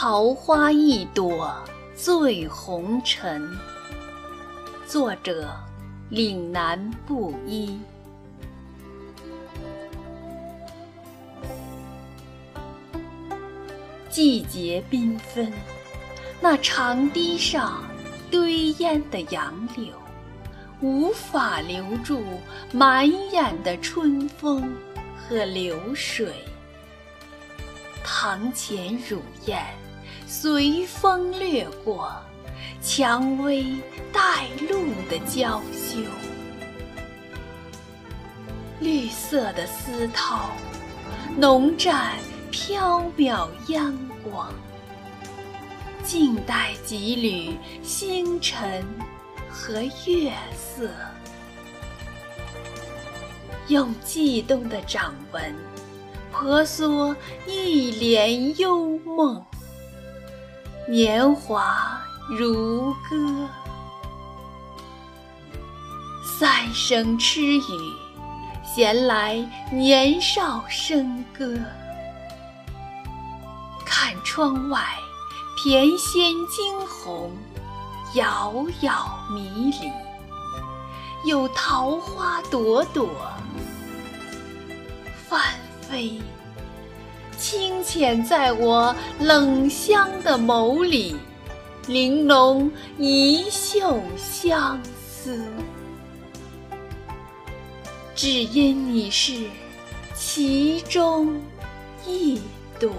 桃花一朵醉红尘。作者：岭南布衣。季节缤纷，那长堤上堆烟的杨柳，无法留住满眼的春风和流水。堂前乳燕随风掠过，蔷薇带露的娇羞。绿色的丝绦，浓蘸缥缈烟光，静待几缕星辰和月色。用悸动的掌纹。婆娑一帘幽梦，年华如歌。三声痴语，闲来年少笙歌。看窗外，翩跹惊鸿，杳杳迷离。有桃花朵朵，翻。飞，清浅在我冷香的眸里，玲珑一袖相思。只因你是其中一朵。